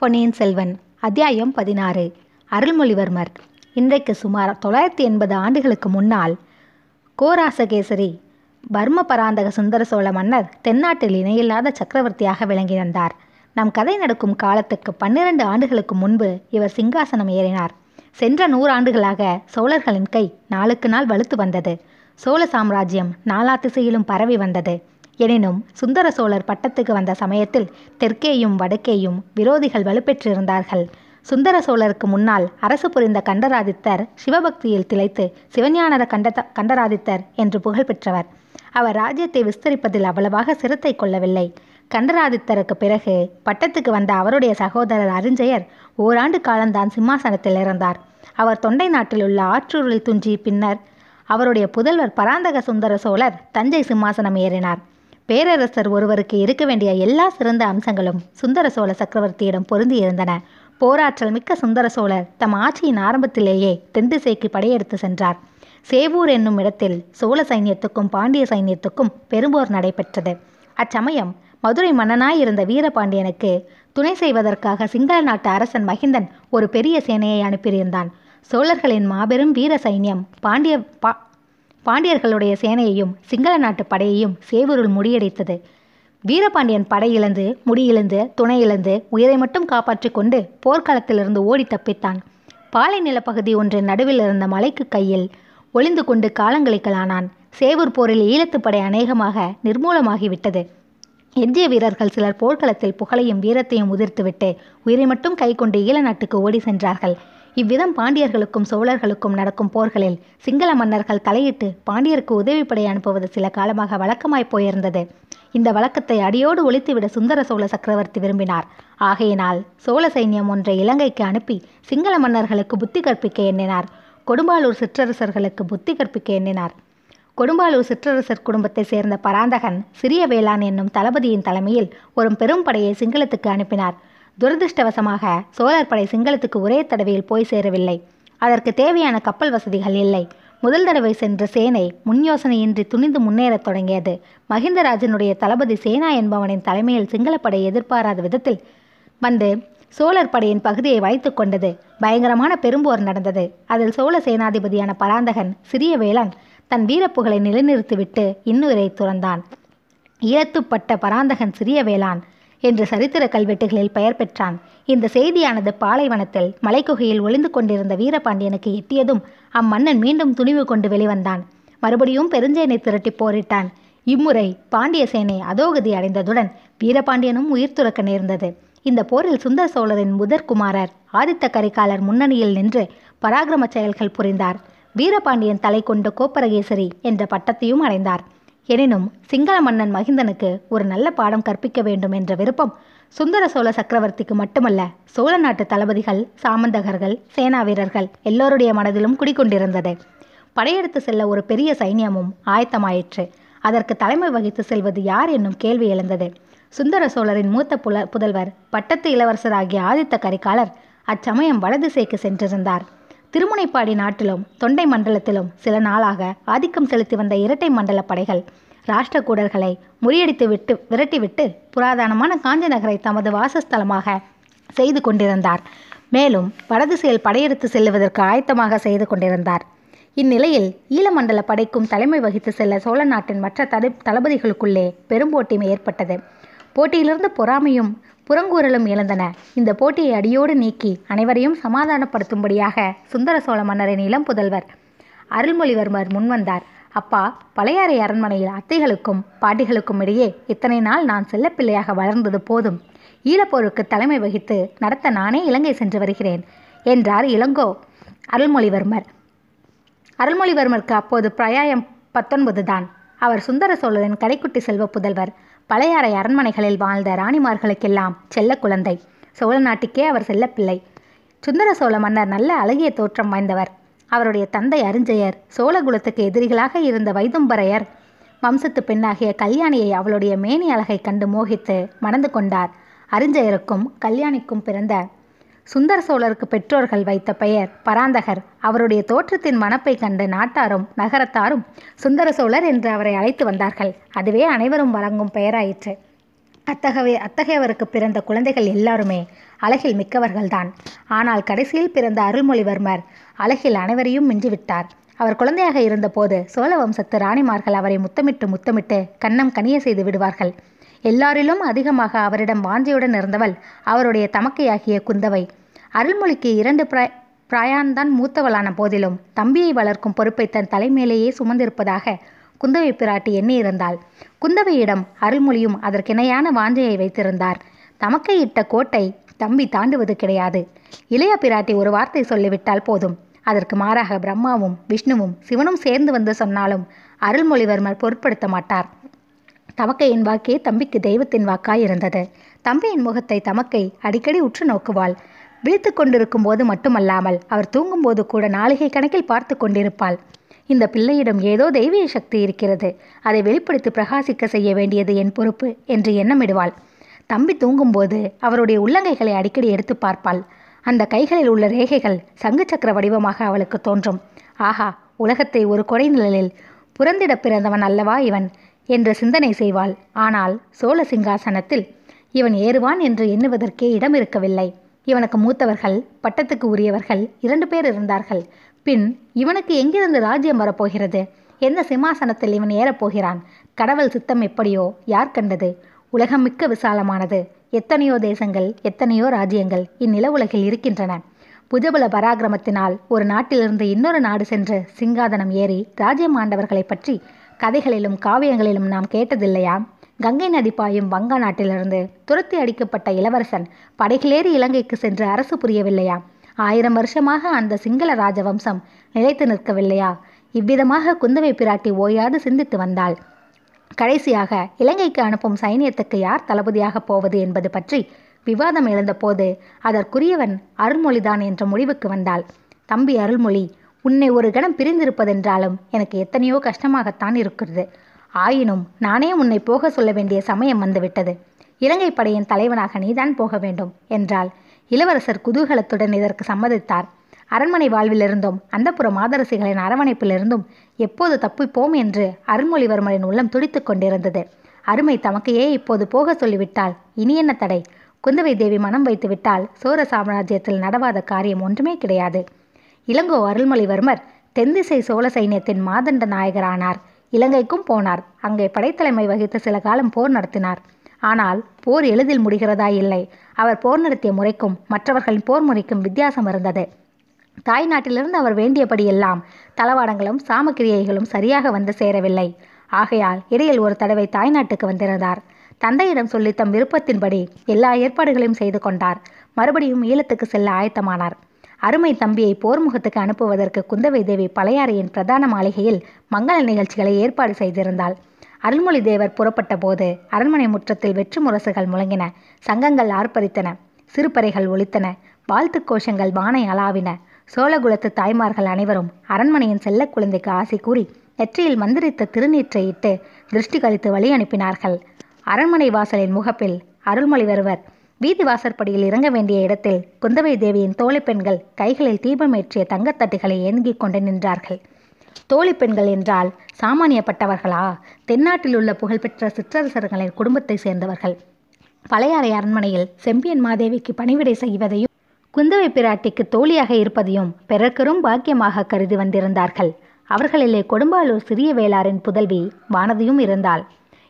பொன்னியின் செல்வன் அத்தியாயம் பதினாறு அருள்மொழிவர்மர். இன்றைக்கு சுமார் தொள்ளாயிரத்தி எண்பது ஆண்டுகளுக்கு முன்னால் கோராசகேசரி பர்ம பராந்தக சுந்தர சோழ மன்னர் தென்னாட்டில் இணையில்லாத சக்கரவர்த்தியாக விளங்கி வந்தார். நம் கதை நடக்கும் காலத்துக்கு பன்னிரண்டு ஆண்டுகளுக்கு முன்பு இவர் சிங்காசனம் ஏறினார். சென்ற நூறாண்டுகளாக சோழர்களின் கை நாளுக்கு நாள் வலுத்து வந்தது. சோழ சாம்ராஜ்யம் நாலா திசையிலும் பரவி வந்தது. எனினும் சுந்தர சோழர் பட்டத்துக்கு வந்த சமயத்தில் தெற்கேயும் வடக்கேயும் விரோதிகள் வலுப்பெற்றிருந்தார்கள். சுந்தர சோழருக்கு முன்னால் அரசு புரிந்த கண்டராதித்தர் சிவபக்தியில் திளைத்து சிவஞானர கண்ட கண்டராதித்தர் என்று புகழ் பெற்றவர். அவர் ராஜ்யத்தை விஸ்தரிப்பதில் அவ்வளவாக சிரத்தை கொள்ளவில்லை. கண்டராதித்தருக்கு பிறகு பட்டத்துக்கு வந்த அவருடைய சகோதரர் அரிஞ்சயர் ஓராண்டு காலம்தான் சிம்மாசனத்தில் இருந்தார் அவர் தொண்டை நாட்டில் உள்ள ஆற்றூரில் துஞ்சி பின்னர் அவருடைய புதல்வர் பராந்தக சுந்தர சோழர் தஞ்சை சிம்மாசனம் ஏறினார். பேரரசர் ஒருவருக்கு இருக்க வேண்டிய எல்லா சிறந்த அம்சங்களும் சுந்தர சோழ சக்கரவர்த்தியிடம் பொருந்தியிருந்தன. போராற்றல் மிக்க சுந்தர சோழர் தம் ஆட்சியின் ஆரம்பத்திலேயே தென்திசைக்கு படையெடுத்து சென்றார். சேவூர் என்னும் இடத்தில் சோழ சைன்யத்துக்கும் பாண்டிய சைன்யத்துக்கும் பெரும்போர் நடைபெற்றது. அச்சமயம் மதுரை மன்னனாய் இருந்த வீரபாண்டியனுக்கு துணை செய்வதற்காக சிங்கள நாட்டு அரசன் மகிந்தன் ஒரு பெரிய சேனையை அனுப்பியிருந்தான். சோழர்களின் மாபெரும் வீர சைன்யம் பாண்டிய பா பாண்டியர்களுடைய சேனையையும் சிங்கள நாட்டு படையையும் சேவூரில் முடியடைத்தது வீரபாண்டியன் படையிழந்து முடியிழந்து துணையிழந்து உயிரை மட்டும் காப்பாற்றி கொண்டு போர்க்களத்திலிருந்து ஓடி தப்பித்தான். பாலை நிலப்பகுதி ஒன்றின் நடுவில் இருந்த மலைக்கு கையில் ஒளிந்து கொண்டு காலங்களிக்கலானான் சேவூர் போரில் ஈழத்துப்படை அநேகமாக நிர்மூலமாகிவிட்டது. எஞ்சிய வீரர்கள் சிலர் போர்க்களத்தில் புகழையும் வீரத்தையும் உதிர்த்துவிட்டு உயிரை மட்டும் கைக்கொண்டு ஈழ நாட்டுக்கு ஓடி சென்றார்கள். இவ்விதம் பாண்டியர்களுக்கும் சோழர்களுக்கும் நடக்கும் போர்களில் சிங்கள மன்னர்கள் தலையிட்டு பாண்டியருக்கு உதவிப்படை அனுப்புவது சில காலமாக வழக்கமாய் போயிருந்தது. இந்த வழக்கத்தை அடியோடு ஒழித்துவிட சுந்தர சோழ சக்கரவர்த்தி விரும்பினார். ஆகையினால் சோழ சைன்யம் ஒன்றை இலங்கைக்கு அனுப்பி சிங்கள மன்னர்களுக்கு புத்தி கற்பிக்க எண்ணினார். கொடும்பாலூர் சிற்றரசர்களுக்கு புத்தி கற்பிக்க எண்ணினார். கொடும்பாலூர் சிற்றரசர் குடும்பத்தை சேர்ந்த பராந்தகன் சிறிய வேளாண் என்னும் தளபதியின் தலைமையில் ஒரு பெரும் படையை சிங்களத்துக்கு அனுப்பினார். துரதிருஷ்டவசமாக சோழர் படை சிங்களத்துக்கு ஒரே தடவையில் போய் சேரவில்லை. அதற்கு தேவையான கப்பல் வசதிகள் இல்லை. முதல் தடவை சென்ற சேனை முன் யோசனையின்றி துணிந்து முன்னேறத் தொடங்கியது. மகிந்தராஜனுடைய தளபதி சேனா என்பவனின் தலைமையில் சிங்களப்படை எதிர்பாராத விதத்தில் வந்து சோழர் படையின் பகுதியை வைத்து கொண்டது. பயங்கரமான பெரும்போர் நடந்தது. அதில் சோழ சேனாதிபதியான பராந்தகன் சிறிய வேளான் தன் வீரப்புகழை நிலைநிறுத்திவிட்டு இன்னுயிரை துறந்தான். ஈழத்துப்பட்ட பராந்தகன் சிறிய வேளான் என்று சரித்திர கல்வெட்டுகளில் பெயர் பெற்றான். இந்த செய்தியானது பாலைவனத்தில் மலைக்குகையில் ஒளிந்து கொண்டிருந்த வீரபாண்டியனுக்கு எட்டியதும் அம்மன்னன் மீண்டும் துணிவு கொண்டு வெளிவந்தான். மறுபடியும் பெருஞ்சேனை திரட்டி போரிட்டான். இம்முறை பாண்டிய சேனை அதோகதி அடைந்ததுடன் வீரபாண்டியனும் உயிர் துறக்க நேர்ந்தது. இந்த போரில் சுந்தர சோழரின் முதற்குமாரர் ஆதித்த கரிகாலர் முன்னணியில் நின்று பராக்கிரம செயல்கள் புரிந்தார். வீரபாண்டியன் தலை கொண்ட கோப்பரகேசரி என்ற பட்டத்தையும் அடைந்தார். எனினும் சிங்கள மன்னன் மகிந்தனுக்கு ஒரு நல்ல பாடம் கற்பிக்க வேண்டும் என்ற விருப்பம் சுந்தர சோழ சக்கரவர்த்திக்கு மட்டுமல்ல சோழ நாட்டு தளபதிகள் சாமந்தகர்கள் சேனா வீரர்கள் எல்லோருடைய மனதிலும் குடிக்கொண்டிருந்தது படையெடுத்து செல்ல ஒரு பெரிய சைன்யமும் ஆயத்தமாயிற்று. அதற்கு தலைமை வகித்து செல்வது யார் என்னும் கேள்வி எழுந்தது. சுந்தர சோழரின் மூத்த புல புதல்வர் பட்டத்து இளவரசராகிய ஆதித்த கரிகாலர் அச்சமயம் வடதிசைக்கு சென்றிருந்தார். திருமுனைப்பாடி நாட்டிலும் தொண்டை மண்டலத்திலும் சில நாளாக ஆதிக்கம் செலுத்தி வந்த இரட்டை மண்டல படைகள் ராஷ்டிரகூடர்களை முறியடித்து விட்டு விரட்டிவிட்டு புராதனமான காஞ்சி நகரை தமது வாசஸ்தலமாக செய்து கொண்டிருந்தார். மேலும் வடதிசையில் படையெடுத்து செல்லுவதற்கு ஆயத்தமாக செய்து கொண்டிருந்தார். இந்நிலையில் ஈழமண்டல படைக்கும் தலைமை வகித்து செல்ல சோழ நாட்டின் மற்ற தடு தளபதிகளுக்குள்ளே பெரும்போட்டி ஏற்பட்டது. போட்டியிலிருந்து பொறாமையும் புறங்கூறலும் எழுந்தன. இந்த போட்டியை அடியோடு நீக்கி அனைவரையும் சமாதானப்படுத்தும்படியாக சுந்தர சோழ மன்னரின் இளம் புதல்வர் அருள்மொழிவர்மர் முன்வந்தார். அப்பா பழையாறை அரண்மனையில் அத்தைகளுக்கும் பாட்டிகளுக்கும் இடையே இத்தனை நாள் நான் செல்லப்பிள்ளையாக வளர்ந்தது போதும். ஈழப்போருக்கு தலைமை வகித்து நடத்த நானே இலங்கை சென்று வருகிறேன் என்றார் இளங்கோ அருள்மொழிவர்மர். அருள்மொழிவர்மருக்கு அப்போது பிரயாயம் பத்தொன்பது தான். அவர் சுந்தர சோழரின் கடைக்குட்டி செல்வ புதல்வர் பழையாறை அரண்மனைகளில் வாழ்ந்த ராணிமார்களுக்கெல்லாம் செல்ல குழந்தை. சோழ நாட்டுக்கே அவர் செல்லப்பிள்ளை. சுந்தர சோழ மன்னர் நல்ல அழகிய தோற்றம் வாய்ந்தவர். அவருடைய தந்தை அரிஞ்சயர் சோழகுலத்துக்கு எதிரிகளாக இருந்த வைதும்பரையர் வம்சத்து பெண்ணாகிய கல்யாணியை அவளுடைய மேனி அழகை கண்டு மோகித்து மணந்து கொண்டார். அரிஞ்சயருக்கும் கல்யாணிக்கும் பிறந்த சுந்தர சோழருக்கு பெற்றோர்கள் வைத்த பெயர் பராந்தகர். அவருடைய தோற்றத்தின் மணப்பை கண்டு நாட்டாரும் நகரத்தாரும் சுந்தர சோழர் என்று அவரை அழைத்து வந்தார்கள். அதுவே அனைவரும் வழங்கும் பெயராயிற்று. அத்தகவே அத்தகையவருக்கு பிறந்த குழந்தைகள் எல்லாருமே அழகில் மிக்கவர்கள்தான். ஆனால் கடைசியில் பிறந்த அருள்மொழிவர்மர் அழகில் அனைவரையும் மிஞ்சிவிட்டார். அவர் குழந்தையாக இருந்தபோது சோழ வம்சத்து ராணிமார்கள் அவரை முத்தமிட்டு முத்தமிட்டு கன்னம் கனிய செய்து விடுவார்கள். எல்லாரிலும் அதிகமாக அவரிடம் வாஞ்சையுடன் இருந்தவள் அவருடைய தமக்கையாகிய குந்தவை. அருள்மொழிக்கு இரண்டு பிர பிராயான்தான் மூத்தவளான போதிலும் தம்பியை வளர்க்கும் பொறுப்பை தன் தலைமையிலேயே சுமந்திருப்பதாக குந்தவை பிராட்டி எண்ணியிருந்தாள். குந்தவையிடம் அருள்மொழியும் அதற்கிணையான வாஞ்சையை வைத்திருந்தார். தமக்கையிட்ட கோட்டை தம்பி தாண்டுவது கிடையாது. இளைய பிராட்டி ஒரு வார்த்தை சொல்லிவிட்டால் போதும். அதற்கு மாறாக பிரம்மாவும் விஷ்ணுவும் சிவனும் சேர்ந்து வந்து சொன்னாலும் அருள்மொழிவர்மர் பொருட்படுத்த மாட்டார். தமக்கையின் வாக்கே தம்பிக்கு தெய்வத்தின் வாக்காய் இருந்தது. தம்பியின் முகத்தை தமக்கை அடிக்கடி உற்று நோக்குவாள். விழித்து கொண்டிருக்கும் போது மட்டுமல்லாமல் அவர் தூங்கும்போது கூட நாளிகை கணக்கில் பார்த்து கொண்டிருப்பாள். இந்த பிள்ளையிடம் ஏதோ தெய்வீக சக்தி இருக்கிறது. அதை வெளிப்படுத்தி பிரகாசிக்க செய்ய வேண்டியது என் பொறுப்பு என்று எண்ணமிடுவாள். தம்பி தூங்கும்போது அவருடைய உள்ளங்கைகளை அடிக்கடி எடுத்து பார்ப்பாள். அந்த கைகளில் உள்ள ரேகைகள் சங்கு சக்கர வடிவமாக அவளுக்கு தோன்றும். ஆஹா உலகத்தை ஒரு கொடை நிழலில் புறந்திட பிறந்தவன் அல்லவா இவன்? என்று சிந்தனை செய்வாள். ஆனால் சோழ சிங்காசனத்தில் இவன் ஏறுவான் என்று எண்ணுவதற்கே இடம் இருக்கவில்லை. இவனுக்கு மூத்தவர்கள் பட்டத்துக்கு உரியவர்கள் இரண்டு பேர் இருந்தார்கள். பின் இவனுக்கு எங்கிருந்து ராஜ்யம் வரப்போகிறது? எந்த சிம்மாசனத்தில் இவன் ஏறப்போகிறான்? கடவுள் சித்தம் எப்படியோ யார் கண்டது? உலகம் மிக்க விசாலமானது. எத்தனையோ தேசங்கள் எத்தனையோ ராஜ்யங்கள் இந்நில உலகில் இருக்கின்றன. புஜபல பராக்கிரமத்தினால் ஒரு நாட்டிலிருந்து இன்னொரு நாடு சென்று சிங்காதனம் ஏறி ராஜ்யம் ஆண்டவர்களை பற்றி கதைகளிலும் காவியங்களிலும் நாம் கேட்டதில்லையா? கங்கை நதி பாயும் வங்கா நாட்டிலிருந்து துரத்தி அடிக்கப்பட்ட இளவரசன் படைகளேறி இலங்கைக்கு சென்று அரசு புரியவில்லையா? ஆயிரம் வருஷமாக அந்த சிங்கள ராஜவம்சம் நிலைத்து நிற்கவில்லையா? இவ்விதமாக குந்தவை பிராட்டி ஓயாது சிந்தித்து வந்தாள். கடைசியாக இலங்கைக்கு அனுப்பும் சைனியத்துக்கு யார் தளபதியாக போவது என்பது பற்றி விவாதம் எழுந்தபோது அதற்குரியவன் அருள்மொழிதான் என்ற முடிவுக்கு வந்தாள். தம்பி அருள்மொழி உன்னை ஒரு கணம் பிரிந்திருப்பதென்றாலும் எனக்கு எத்தனையோ கஷ்டமாகத்தான் இருக்கிறது. ஆயினும் நானே உன்னை போக சொல்ல வேண்டிய சமயம் வந்துவிட்டது. இலங்கை படையின் தலைவனாக நீதான் போக வேண்டும் என்றால் இளவரசர் குதூகலத்துடன் இதற்கு சம்மதித்தார். அரண்மனை வாழ்விலிருந்தும் அந்தப்புற மாதரசிகளின் அரவணைப்பிலிருந்தும் எப்போது தப்பிப்போம் என்று அருள்மொழிவர்மனின் உள்ளம் துடித்து கொண்டிருந்தது. அருமை தமக்கையே இப்போது போக சொல்லிவிட்டால் இனி என்ன தடை? குந்தவை தேவி மனம் வைத்து விட்டால் சோழ சாம்ராஜ்யத்தில் நடவாத காரியம் ஒன்றுமே கிடையாது. இளங்கோ அருள்மொழிவர்மர் தென்திசை சோழ சைன்யத்தின் மாதண்ட நாயகரானார். இலங்கைக்கும் போனார். அங்கே படைத்தலைமை வகித்து சில காலம் போர் நடத்தினார். ஆனால் போர் எளிதில் முடிகிறதா இல்லை. அவர் போர் நடத்திய முறைக்கும் மற்றவர்களின் போர் முறைக்கும் வித்தியாசம் இருந்தது. தாய் நாட்டிலிருந்து அவர் வேண்டியபடியெல்லாம் தளவாடங்களும் சாமக்கிரியைகளும் சரியாக வந்து சேரவில்லை. ஆகையால் இடையில் ஒரு தடவை தாய் நாட்டுக்கு வந்திருந்தார். தந்தையிடம் சொல்லி தம் விருப்பத்தின்படி எல்லா ஏற்பாடுகளையும் செய்து கொண்டார். மறுபடியும் ஈழத்துக்கு செல்ல ஆயத்தமானார். அருமை தம்பியை போர்முகத்துக்கு அனுப்புவதற்கு குந்தவை தேவி பழையாறையின் பிரதான மாளிகையில் மங்கள நிகழ்ச்சிகளை ஏற்பாடு செய்திருந்தாள். அருள்மொழி தேவர் புறப்பட்ட போது அரண்மனை முற்றத்தில் வெற்று முரசுகள் முழங்கின சங்கங்கள் ஆர்ப்பரித்தன சிறுபறைகள் ஒலித்தன வாழ்த்துக் கோஷங்கள் வானை அளாவின. சோழகுலத்து தாய்மார்கள் அனைவரும் அரண்மனையின் செல்ல குழந்தைக்கு ஆசை கூறி நெற்றியில் மந்திரித்த திருநீற்றை இட்டு திருஷ்டி கழித்து வழி அனுப்பினார்கள். அரண்மனை வாசலின் முகப்பில் அருள்மொழிவர்வர் வீதி வாசற்படியில் இறங்க வேண்டிய இடத்தில் குந்தவை தேவியின் தோழி பெண்கள் கைகளில் தீபமேற்றிய தங்கத்தட்டுகளை ஏந்திக் கொண்டு நின்றார்கள். தோழி பெண்கள் என்றால் சாமானியப்பட்டவர்களா? தென்னாட்டில் உள்ள புகழ்பெற்ற சிற்றரசர்களின் குடும்பத்தை சேர்ந்தவர்கள். பழையாறை அரண்மனையில் செம்பியன் மாதேவிக்கு பணிவிடை செய்வதையும் குந்தவை பிராட்டிக்கு தோழியாக இருப்பதையும் பிறர்க்கரும் பாக்கியமாக கருதி வந்திருந்தார்கள். அவர்களிலே கொடும்பாலூர் சிறிய வேளாரின் புதல்வி வானதியும் இருந்தாள்.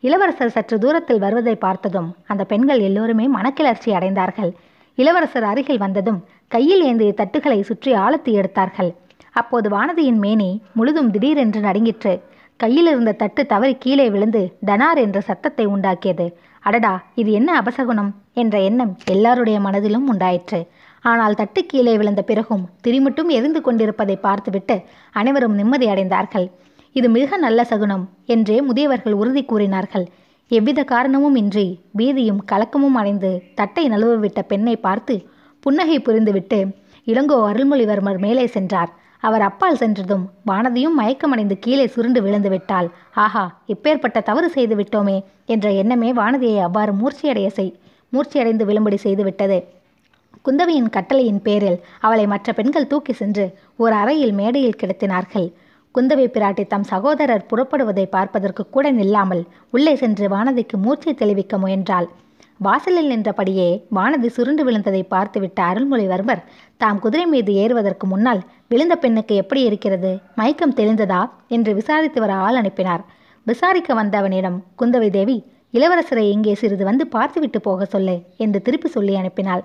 இளவரசர் சற்று தூரத்தில் வருவதை பார்த்ததும் அந்த பெண்கள் எல்லோருமே மனக்கிளர்ச்சி அடைந்தார்கள். இளவரசர் அருகில் வந்ததும் கையில் ஏந்திய தட்டுகளை சுற்றி ஆழத்தி எடுத்தார்கள். அப்போது வானதியின் மேனி முழுதும் திடீரென்று நடுங்கிற்று. கையில் இருந்த தட்டு தவறி கீழே விழுந்து டனார் என்ற சத்தத்தை உண்டாக்கியது. அடடா இது என்ன அபசகுணம் என்ற எண்ணம் எல்லாருடைய மனதிலும் உண்டாயிற்று. ஆனால் தட்டு கீழே விழுந்த பிறகும் திரிமுட்டும் எரிந்து கொண்டிருப்பதை பார்த்துவிட்டு அனைவரும் நிம்மதியடைந்தார்கள் இது மிக நல்ல சகுனம் என்றே முதியவர்கள் உறுதி கூறினார்கள். எவ்வித காரணமும் இன்றி பீதியும் கலக்கமும் அடைந்து தட்டை நழுவவிட்ட பெண்ணை பார்த்து புன்னகை புரிந்துவிட்டு இளங்கோ அருள்மொழிவர்மர் மேலே சென்றார். அவர் அப்பால் சென்றதும் வானதியும் மயக்கமடைந்து கீழே சுருண்டு விழுந்து விட்டாள். ஆஹா இப்பேற்பட்ட தவறு செய்து விட்டோமே என்ற எண்ணமே வானதியை அவ்வாறு மூர்ச்சியடைய செய் மூர்ச்சியடைந்து விழும்படி செய்துவிட்டது குந்தவியின் கட்டளையின் பேரில் அவளை மற்ற பெண்கள் தூக்கி சென்று ஒரு அறையில் மேடையில் கிடத்தினார்கள். குந்தவை பிராட்டி தம் சகோதரர் புறப்படுவதை பார்ப்பதற்கு கூட நில்லாமல் உள்ளே சென்று வானதிக்கு மூர்ச்சை தெளிவிக்க முயன்றாள். வாசலில் நின்றபடியே வானதி சுருண்டு விழுந்ததை பார்த்துவிட்ட அருள்மொழிவர்மர் தாம் குதிரை மீது ஏறுவதற்கு முன்னால் விழுந்த பெண்ணுக்கு எப்படி இருக்கிறது? மயக்கம் தெளிந்ததா? என்று விசாரித்து வர ஆள் அனுப்பினார். விசாரிக்க வந்தவனிடம் குந்தவை தேவி இளவரசரை இங்கே சிறிது வந்து பார்த்துவிட்டு போக சொல்லு என்று திருப்பி சொல்லி அனுப்பினாள்.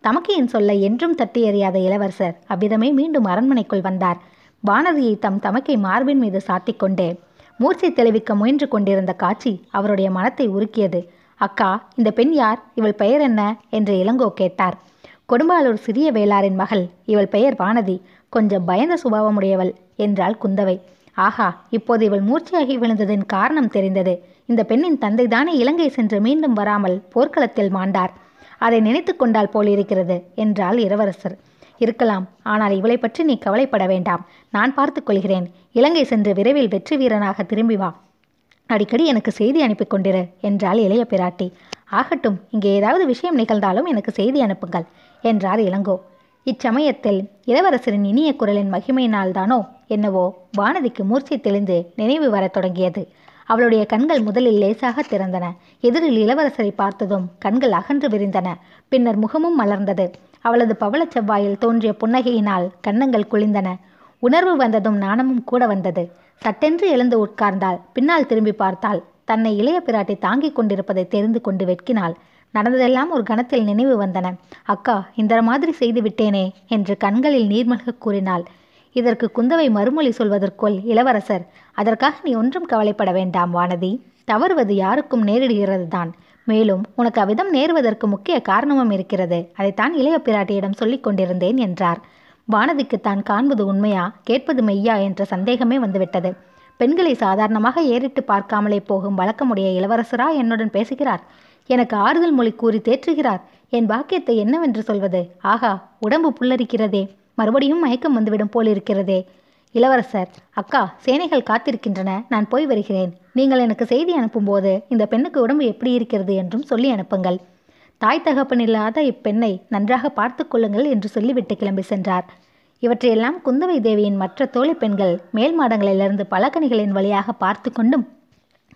தமக்கையின் சொல்லை என்றும் தட்டி எறியாத இளவரசர் அவ்விதமே மீண்டும் அரண்மனைக்குள் வந்தார். வானதியை தம் தமக்கை மார்பின் மீது சாத்திக்கொண்டு மூர்ச்சை தெளிவிக்க முயன்று கொண்டிருந்த காட்சி அவருடைய மனத்தை உருக்கியது. அக்கா இந்த பெண் யார்? இவள் பெயர் என்ன? என்று இளங்கோ கேட்டார். கொடும்பாலூர் சிறிய வேளாரின் மகள். இவள் பெயர் வானதி. கொஞ்சம் பயந்த சுபாவமுடையவள் என்றாள் குந்தவை. ஆஹா இப்போது இவள் மூர்ச்சையாகி விழுந்ததின் காரணம் தெரிந்தது. இந்த பெண்ணின் தந்தைதானே இலங்கை சென்று மீண்டும் வராமல் போர்க்களத்தில் மாண்டார். அதை நினைத்து கொண்டால் போலிருக்கிறது என்றாள் இளவரசர். இருக்கலாம் ஆனால் இவளை பற்றி நீ கவலைப்பட வேண்டாம். நான் பார்த்துக் கொள்கிறேன். இலங்கை சென்று விரைவில் வெற்றி வீரனாக திரும்பி வா. அடிக்கடி எனக்கு செய்தி அனுப்பி கொண்டிரு என்றாள் இளைய பிராட்டி. ஆகட்டும் இங்கே ஏதாவது விஷயம் நிகழ்ந்தாலும் எனக்கு செய்தி அனுப்புங்கள் என்றார் இளங்கோ. இச்சமயத்தில் இளவரசரின் இனிய குரலின் மகிமையினால்தானோ என்னவோ வானதிக்கு மூர்ச்சை தெளிந்து நினைவு வரத் தொடங்கியது. அவளுடைய கண்கள் முதலில் லேசாக திறந்தன. எதிரில் இளவரசரை பார்த்ததும் கண்கள் அகன்று விரிந்தன. பின்னர் முகமும் மலர்ந்தது. அவளது பவளச் செவ்வாயில் தோன்றிய புன்னகையினால் கன்னங்கள் குளிந்தன. உணர்வு வந்ததும் நாணமும் கூட வந்தது. சட்டென்று எழுந்து உட்கார்ந்தாள். பின்னால் திரும்பி பார்த்தாள். தன்னை இளைய பிராட்டி தாங்கிக் கொண்டிருப்பதை தெரிந்து கொண்டு வெட்கினாள். நடந்ததெல்லாம் ஒரு கணத்தில் நினைவு வந்தன. அக்கா இந்த மாதிரி செய்து விட்டேனே என்று கண்களில் நீர்மல்க கூறினாள். இதற்கு குந்தவை மறுமொழி சொல்வதற்குள் இளவரசர் அதற்காக நீ ஒன்றும் கவலைப்பட வேண்டாம் வானதி. தவறுவது யாருக்கும் நேரிடுகிறது தான் மேலும் உனக்கு அவ்விதம் நேருவதற்கு முக்கிய காரணமும் இருக்கிறது. அதைத்தான் இளைய பிராட்டியிடம் சொல்லிக் கொண்டிருந்தேன் என்றார். வானதிக்கு தான் காண்பது உண்மையா? கேட்பது மெய்யா? என்ற சந்தேகமே வந்துவிட்டது. பெண்களை சாதாரணமாக ஏறிட்டு பார்க்காமலே போகும் வழக்கமுடைய இளவரசரா என்னுடன் பேசுகிறார்? எனக்கு ஆறுதல் மொழி கூறி தேற்றுகிறார். என் பாக்கியத்தை என்னவென்று சொல்வது? ஆகா உடம்பு புல்லரிக்கிறதே. மறுபடியும் மயக்கம் வந்துவிடும் போலிருக்கிறதே இளவரசர் அக்கா சேனைகள் காத்திருக்கின்றன. நான் போய் வருகிறேன். நீங்கள் எனக்கு செய்தி அனுப்பும்போது இந்த பெண்ணுக்கு உடம்பு எப்படி இருக்கிறது என்றும் சொல்லி அனுப்புங்கள். தாய் தகப்பன் இல்லாத இப்பெண்ணை நன்றாக பார்த்து கொள்ளுங்கள் என்று சொல்லிவிட்டு கிளம்பி சென்றார். இவற்றையெல்லாம் குந்தவை தேவியின் மற்ற தோழி பெண்கள் மேல் மாடங்களிலிருந்து பலகணிகளின் வழியாக பார்த்து கொண்டும்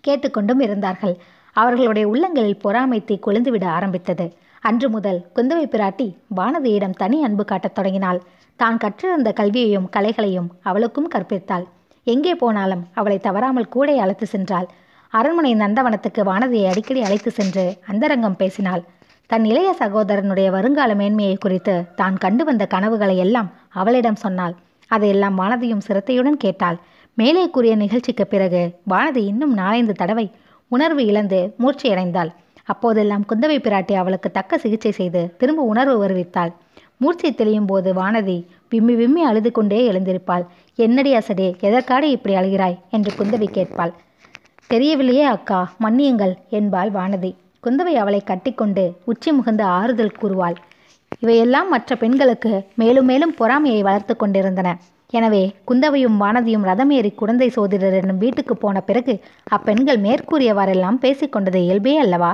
கேட்டுக்கொண்டும் இருந்தார்கள். அவர்களுடைய உள்ளங்களில் பொறாமை தீ கொழுந்துவிட ஆரம்பித்தது. அன்று முதல் குந்தவை பிராட்டி வானதியிடம் தனி அன்பு காட்டத் தொடங்கினாள். தான் கற்றிருந்த கல்வியையும் கலைகளையும் அவளுக்கும் கற்பித்தாள். எங்கே போனாலும் அவளை தவறாமல் கூடை அழைத்து சென்றாள். அரண்மனை நந்தவனத்துக்கு வானதியை அடிக்கடி அழைத்து சென்று அந்தரங்கம் பேசினாள். தன் இளைய சகோதரனுடைய வருங்கால மேன்மையை குறித்து தான் கண்டு வந்த கனவுகளை எல்லாம் அவளிடம் சொன்னாள். அதையெல்லாம் வானதியும் சிரத்தையுடன் கேட்டாள். மேலே கூறிய நிகழ்ச்சிக்கு பிறகு வானதி இன்னும் நாலைந்து தடவை உணர்வு இழந்து மூர்ச்சையடைந்தாள். அப்போதெல்லாம் குந்தவை பிராட்டி அவளுக்கு தக்க சிகிச்சை செய்து திரும்ப உணர்வு வருவித்தாள். மூர்ச்சை தெளியும் போது வானதி விம்மி விம்மி அழுது கொண்டே எழுந்திருப்பாள். என்னடி அசடே எதற்காடு இப்படி அழுகிறாய்? என்று குந்தவி கேட்பாள். தெரியவில்லையே அக்கா மன்னியுங்கள் என்பாள் வானதி. குந்தவை அவளை கட்டிக்கொண்டு உச்சி முகந்து ஆறுதல் கூறுவாள். இவையெல்லாம் மற்ற பெண்களுக்கு மேலும் மேலும் பொறாமையை வளர்த்து கொண்டிருந்தன. எனவே குந்தவையும் வானதியும் ரதமேறி குழந்தை சோதிடரிடம் வீட்டுக்கு போன பிறகு அப்பெண்கள் மேற்கூறியவாறெல்லாம் பேசிக்கொண்டது இயல்பே அல்லவா?